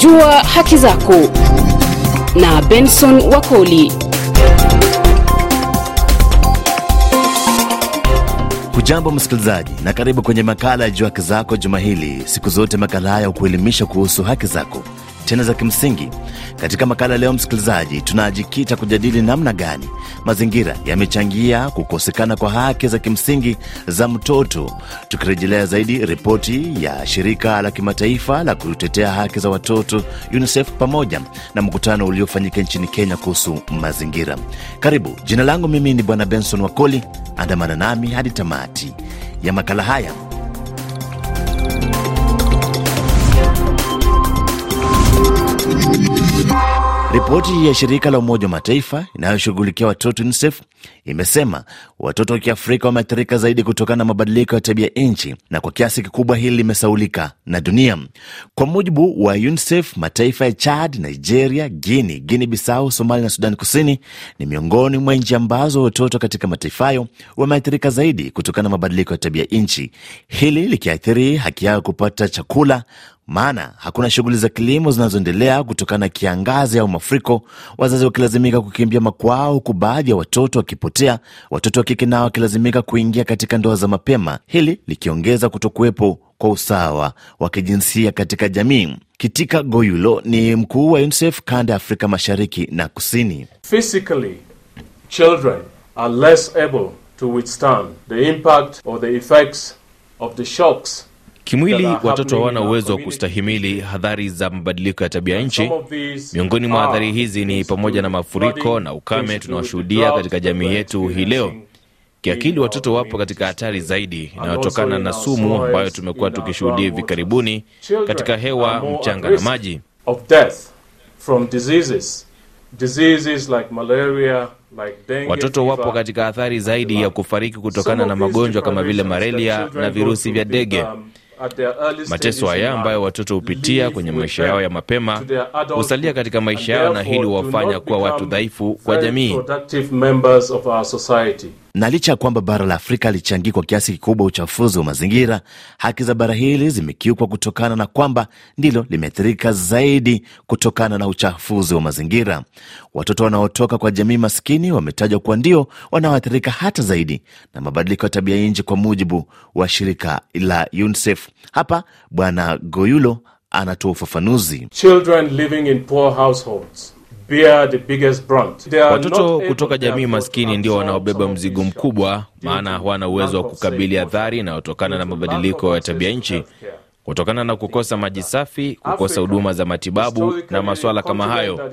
Jua haki zako na Benson Wakoli. Hujambo msikilizaji, na karibu kwenye makala ya Jua Haki Zako juma hili. Siku zote makala haya hukuelimisha kuhusu haki zako tena za kimsingi. Katika makala leo, msikilizaji, tunajikita kujadili namna gani mazingira yamechangia kukosekana kwa haki za kimsingi za mtoto, tukirejelea zaidi ripoti ya shirika la kimataifa la kutetea haki za watoto UNICEF pamoja na mkutano uliofanyika nchini Kenya kuhusu mazingira. Karibu, jina langu mimi ni Bwana Benson Wakoli. Andamana nami hadi tamati ya makala haya. Ripoti ya shirika la Umoja wa Mataifa inayoshughulikia watoto UNICEF imesema watoto wa Kiafrika wameathirika zaidi kutokana na mabadiliko ya tabia nchi, na kwa kiasi kikubwa hili limesaulika na dunia. Kwa mujibu wa UNICEF, mataifa ya Chad, Nigeria, Guini, Guini Bisau, Somalia na Sudani Kusini ni miongoni mwa nchi ambazo watoto katika mataifa hayo wameathirika zaidi kutokana na mabadiliko ya tabia nchi, hili likiathiri haki yao kupata chakula maana hakuna shughuli za kilimo zinazoendelea kutokana na kiangazi au mafuriko, wazazi wakilazimika kukimbia makwao, huku baadhi ya watoto wakipotea, watoto wa kike nao wakilazimika kuingia katika ndoa za mapema, hili likiongeza kutokuwepo kwa usawa wa kijinsia katika jamii. Kitika Goyulo ni mkuu wa UNICEF kanda ya Afrika Mashariki na Kusini. Physically, children are less able to withstand the impact or the effects of the shocks Kimwili, watoto hawana uwezo wa kustahimili hadhari za mabadiliko ya tabia nchi. Miongoni mwa hadhari hizi ni pamoja na mafuriko na ukame tunaoshuhudia katika jamii yetu hii leo. Kiakili, watoto wapo katika hatari zaidi inayotokana na sumu ambayo tumekuwa tukishuhudia hivi karibuni katika hewa, mchanga na maji. Watoto wapo katika athari zaidi ya kufariki kutokana na magonjwa kama vile malaria na virusi vya dege. Mateso haya ambayo watoto hupitia kwenye maisha yao ya mapema husalia katika maisha yao, na hili huwafanya kuwa watu dhaifu kwa jamii. Na licha ya kwamba bara la Afrika lichangii kwa kiasi kikubwa uchafuzi wa mazingira, haki za bara hili zimekiukwa kutokana na kwamba ndilo limeathirika zaidi kutokana na uchafuzi wa mazingira. Watoto wanaotoka kwa jamii maskini wametajwa kuwa ndio wanaoathirika hata zaidi na mabadiliko ya tabia nchi, kwa mujibu wa shirika la UNICEF. Hapa Bwana Goyulo anatoa ufafanuzi. Children living in poor households Watoto kutoka jamii maskini ndio wanaobeba mzigo mkubwa, maana hawana uwezo wa kukabili athari inayotokana na mabadiliko ya tabia nchi kutokana na kukosa maji safi, kukosa huduma za matibabu na masuala kama hayo.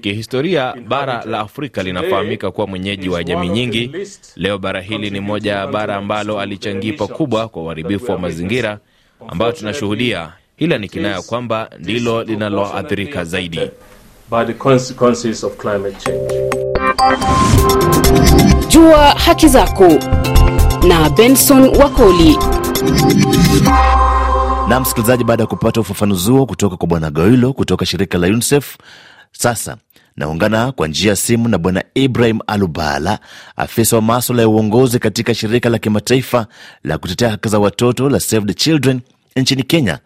Kihistoria, bara la Afrika linafahamika kuwa mwenyeji wa jamii nyingi. Leo bara hili ni moja ya bara ambalo alichangii pakubwa kwa uharibifu wa mazingira ambayo tunashuhudia, ila ni kinaya kwamba ndilo linaloathirika zaidi. By the consequences of climate change. Jua haki zako na Benson Wakoli. Na msikilizaji, baada ya kupata ufafanuzi huo kutoka kwa Bwana Goilo kutoka shirika la UNICEF, sasa naungana kwa njia ya simu na Bwana Ibrahim Alubala, afisa wa maswala ya uongozi katika shirika la kimataifa la kutetea haki za watoto la Save the Children nchini Kenya.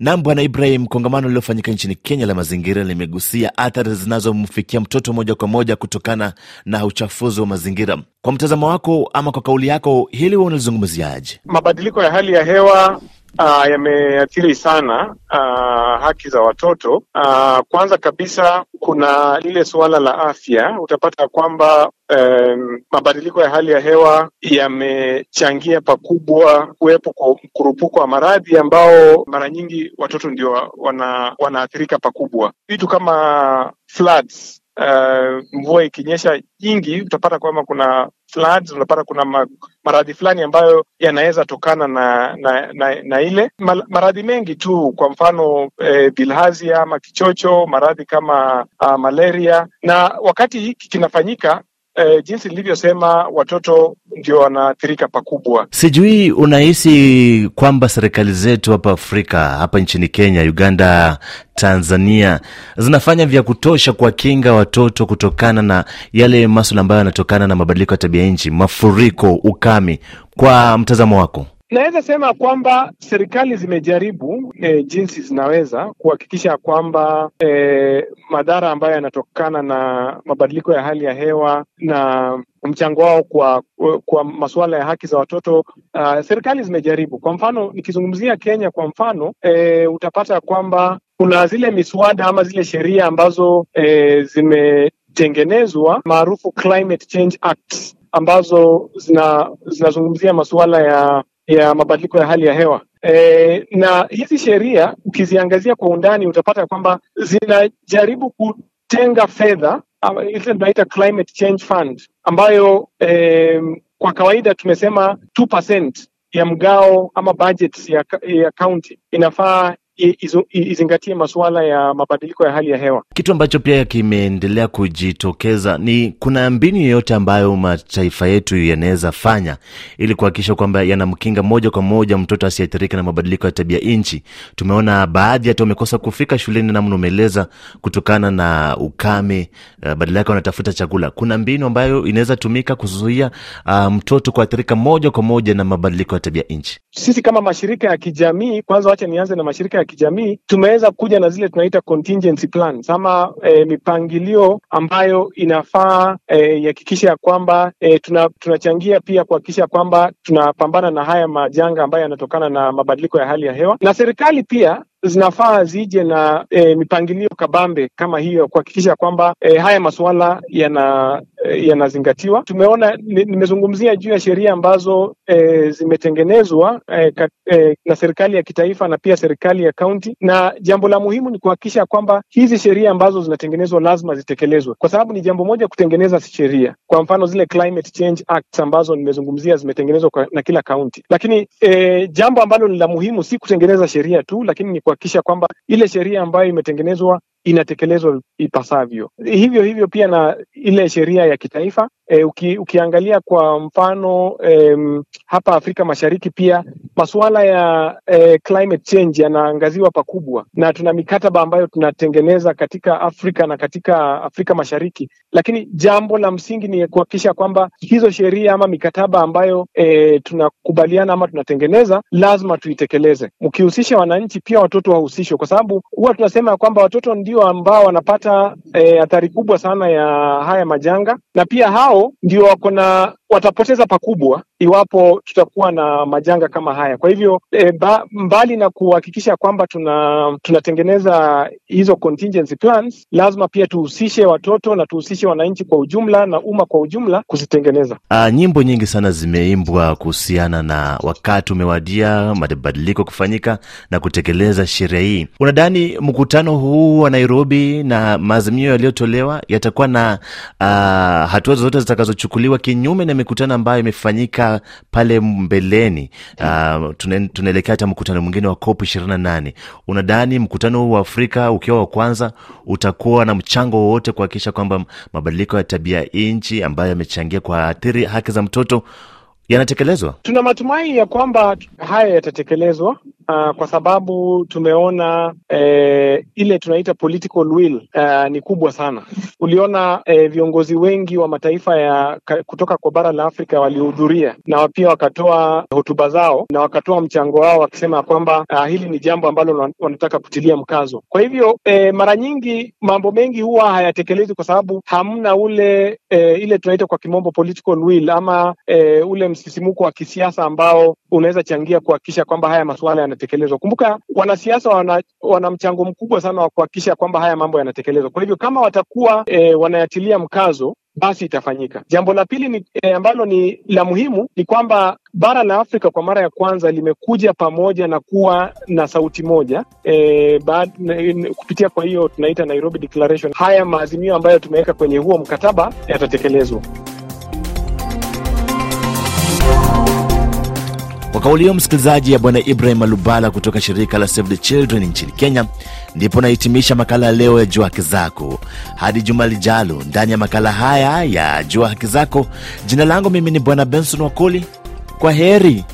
Nam, Bwana Ibrahim, kongamano lililofanyika nchini Kenya la mazingira limegusia athari zinazomfikia mtoto moja kwa moja kutokana na uchafuzi wa mazingira. Kwa mtazamo wako ama kwa kauli yako, hili huwa unalizungumziaje? Mabadiliko ya hali ya hewa Uh, yameathiri sana uh, haki za watoto. Uh, kwanza kabisa kuna lile suala la afya. Utapata kwamba um, mabadiliko ya hali ya hewa yamechangia pakubwa kuwepo kwa mkurupuko wa maradhi ambao mara nyingi watoto ndio wana, wanaathirika pakubwa. Vitu kama floods uh, mvua ikinyesha nyingi utapata kwamba kuna floods, unapata kuna maradhi fulani ambayo yanaweza tokana na na, na, na ile maradhi mengi tu, kwa mfano eh, bilhazia ama kichocho, maradhi kama uh, malaria. Na wakati hiki kinafanyika eh, jinsi nilivyosema, watoto ndio wanaathirika pakubwa. Sijui unahisi kwamba serikali zetu hapa Afrika, hapa nchini Kenya, Uganda, Tanzania zinafanya vya kutosha kuwakinga watoto kutokana na yale maswala ambayo yanatokana na mabadiliko ya tabia nchi, mafuriko, ukame? Kwa mtazamo wako? Naweza sema kwamba serikali zimejaribu e, jinsi zinaweza kuhakikisha kwamba e, madhara ambayo yanatokana na mabadiliko ya hali ya hewa na mchango wao kwa kwa masuala ya haki za watoto uh, serikali zimejaribu. Kwa mfano nikizungumzia Kenya kwa mfano e, utapata kwamba kuna zile miswada ama zile sheria ambazo e, zimetengenezwa maarufu Climate Change Act ambazo zina zinazungumzia masuala ya ya mabadiliko ya hali ya hewa. E, na hizi sheria ukiziangazia kwa undani utapata kwamba zinajaribu kutenga fedha ile tunaita Climate Change Fund ambayo e, kwa kawaida tumesema 2% ya mgao ama budget ya, ya county inafaa izingatie masuala ya mabadiliko ya hali ya hewa. Kitu ambacho pia kimeendelea kujitokeza ni kuna mbinu yoyote ambayo mataifa yetu yanaweza fanya ili kuhakikisha kwamba yanamkinga moja kwa moja mtoto asiathirika na mabadiliko ya tabia nchi. Tumeona baadhi hata wamekosa kufika shuleni, namna umeeleza, kutokana na ukame, uh, badala yake wanatafuta chakula. Kuna mbinu ambayo inaweza tumika kuzuia uh, mtoto kuathirika moja kwa moja na mabadiliko ya tabia nchi. Sisi kama mashirika ya kijamii, kwanza wacha nianze na mashirika ya kijamii tumeweza kuja na zile tunaita contingency plans ama e, mipangilio ambayo inafaa ihakikisha e, ya kwamba e, tuna, tunachangia pia kuhakikisha kwamba tunapambana na haya majanga ambayo yanatokana na mabadiliko ya hali ya hewa, na serikali pia zinafaa zije na e, mipangilio kabambe kama hiyo kuhakikisha kwamba e, haya masuala yana yanazingatiwa. Tumeona nimezungumzia juu ya sheria ambazo e, zimetengenezwa e, e, na serikali ya kitaifa na pia serikali ya kaunti, na jambo la muhimu ni kuhakikisha kwamba hizi sheria ambazo zinatengenezwa lazima zitekelezwe, kwa sababu ni jambo moja kutengeneza sheria, kwa mfano zile Climate Change Acts ambazo nimezungumzia zimetengenezwa na kila kaunti, lakini e, jambo ambalo ni la muhimu si kutengeneza sheria tu, lakini ni kuhakikisha kwamba ile sheria ambayo imetengenezwa inatekelezwa ipasavyo. Hivyo hivyo pia na ile sheria ya kitaifa e, uki, ukiangalia kwa mfano e, hapa Afrika Mashariki pia masuala ya e, climate change yanaangaziwa pakubwa, na tuna mikataba ambayo tunatengeneza katika Afrika na katika Afrika Mashariki, lakini jambo la msingi ni kuhakikisha kwamba hizo sheria ama mikataba ambayo e, tunakubaliana ama tunatengeneza lazima tuitekeleze, mkihusisha wananchi pia watoto wahusishwe, kwa sababu huwa tunasema kwamba watoto ndio ambao wanapata athari e, kubwa sana ya haya majanga, na pia hao ndio wako na watapoteza pakubwa iwapo tutakuwa na majanga kama haya. Kwa hivyo e, ba, mbali na kuhakikisha kwamba tuna tunatengeneza hizo contingency plans, lazima pia tuhusishe watoto na tuhusishe wananchi kwa ujumla na umma kwa ujumla kuzitengeneza. Uh, nyimbo nyingi sana zimeimbwa kuhusiana na wakati umewadia mabadiliko kufanyika na kutekeleza sheria hii. Unadhani mkutano huu wa Nairobi na maazimio yaliyotolewa yatakuwa na uh, hatua zozote zitakazochukuliwa kinyume na mikutano ambayo imefanyika pale mbeleni? Uh, tunaelekea hata mkutano mwingine wa COP ishirini na nane. Unadhani mkutano huu wa Afrika ukiwa wa kwanza utakuwa na mchango wowote kuhakikisha kwamba mabadiliko ya tabia nchi ambayo yamechangia kuathiri haki za mtoto yanatekelezwa? Tuna matumaini ya kwamba haya yatatekelezwa, uh, kwa sababu tumeona eh, ile tunaita political will uh, ni kubwa sana. Uliona eh, viongozi wengi wa mataifa ya kutoka kwa bara la Afrika walihudhuria na pia wakatoa hotuba zao na wakatoa mchango wao wakisema kwamba uh, hili ni jambo ambalo wanataka kutilia mkazo. Kwa hivyo eh, mara nyingi mambo mengi huwa hayatekelezwi kwa sababu hamna ule eh, ile tunaita kwa kimombo political will ama eh, ule msisimuko wa kisiasa ambao unaweza changia kuhakikisha kwamba haya masuala yanatekelezwa. Kumbuka wanasiasa wana, wana mchango mkubwa sana wa kuhakikisha kwamba haya mambo yanatekelezwa. Kwa hivyo kama watakuwa e, wanayatilia mkazo basi itafanyika. Jambo la pili ni, e, ambalo ni la muhimu ni kwamba bara la Afrika kwa mara ya kwanza limekuja pamoja na kuwa na sauti moja e, baad, n, kupitia kwa hiyo tunaita Nairobi Declaration. Haya maazimio ambayo tumeweka kwenye huo mkataba yatatekelezwa. Kwa kauli hiyo, msikilizaji, ya Bwana Ibrahim Alubala kutoka shirika la Save the Children nchini Kenya, ndipo nahitimisha makala leo ya Jua Haki Zako. Hadi juma lijalo ndani ya makala haya ya Jua Haki Zako, jina langu mimi ni Bwana Benson Wakoli. Kwa heri.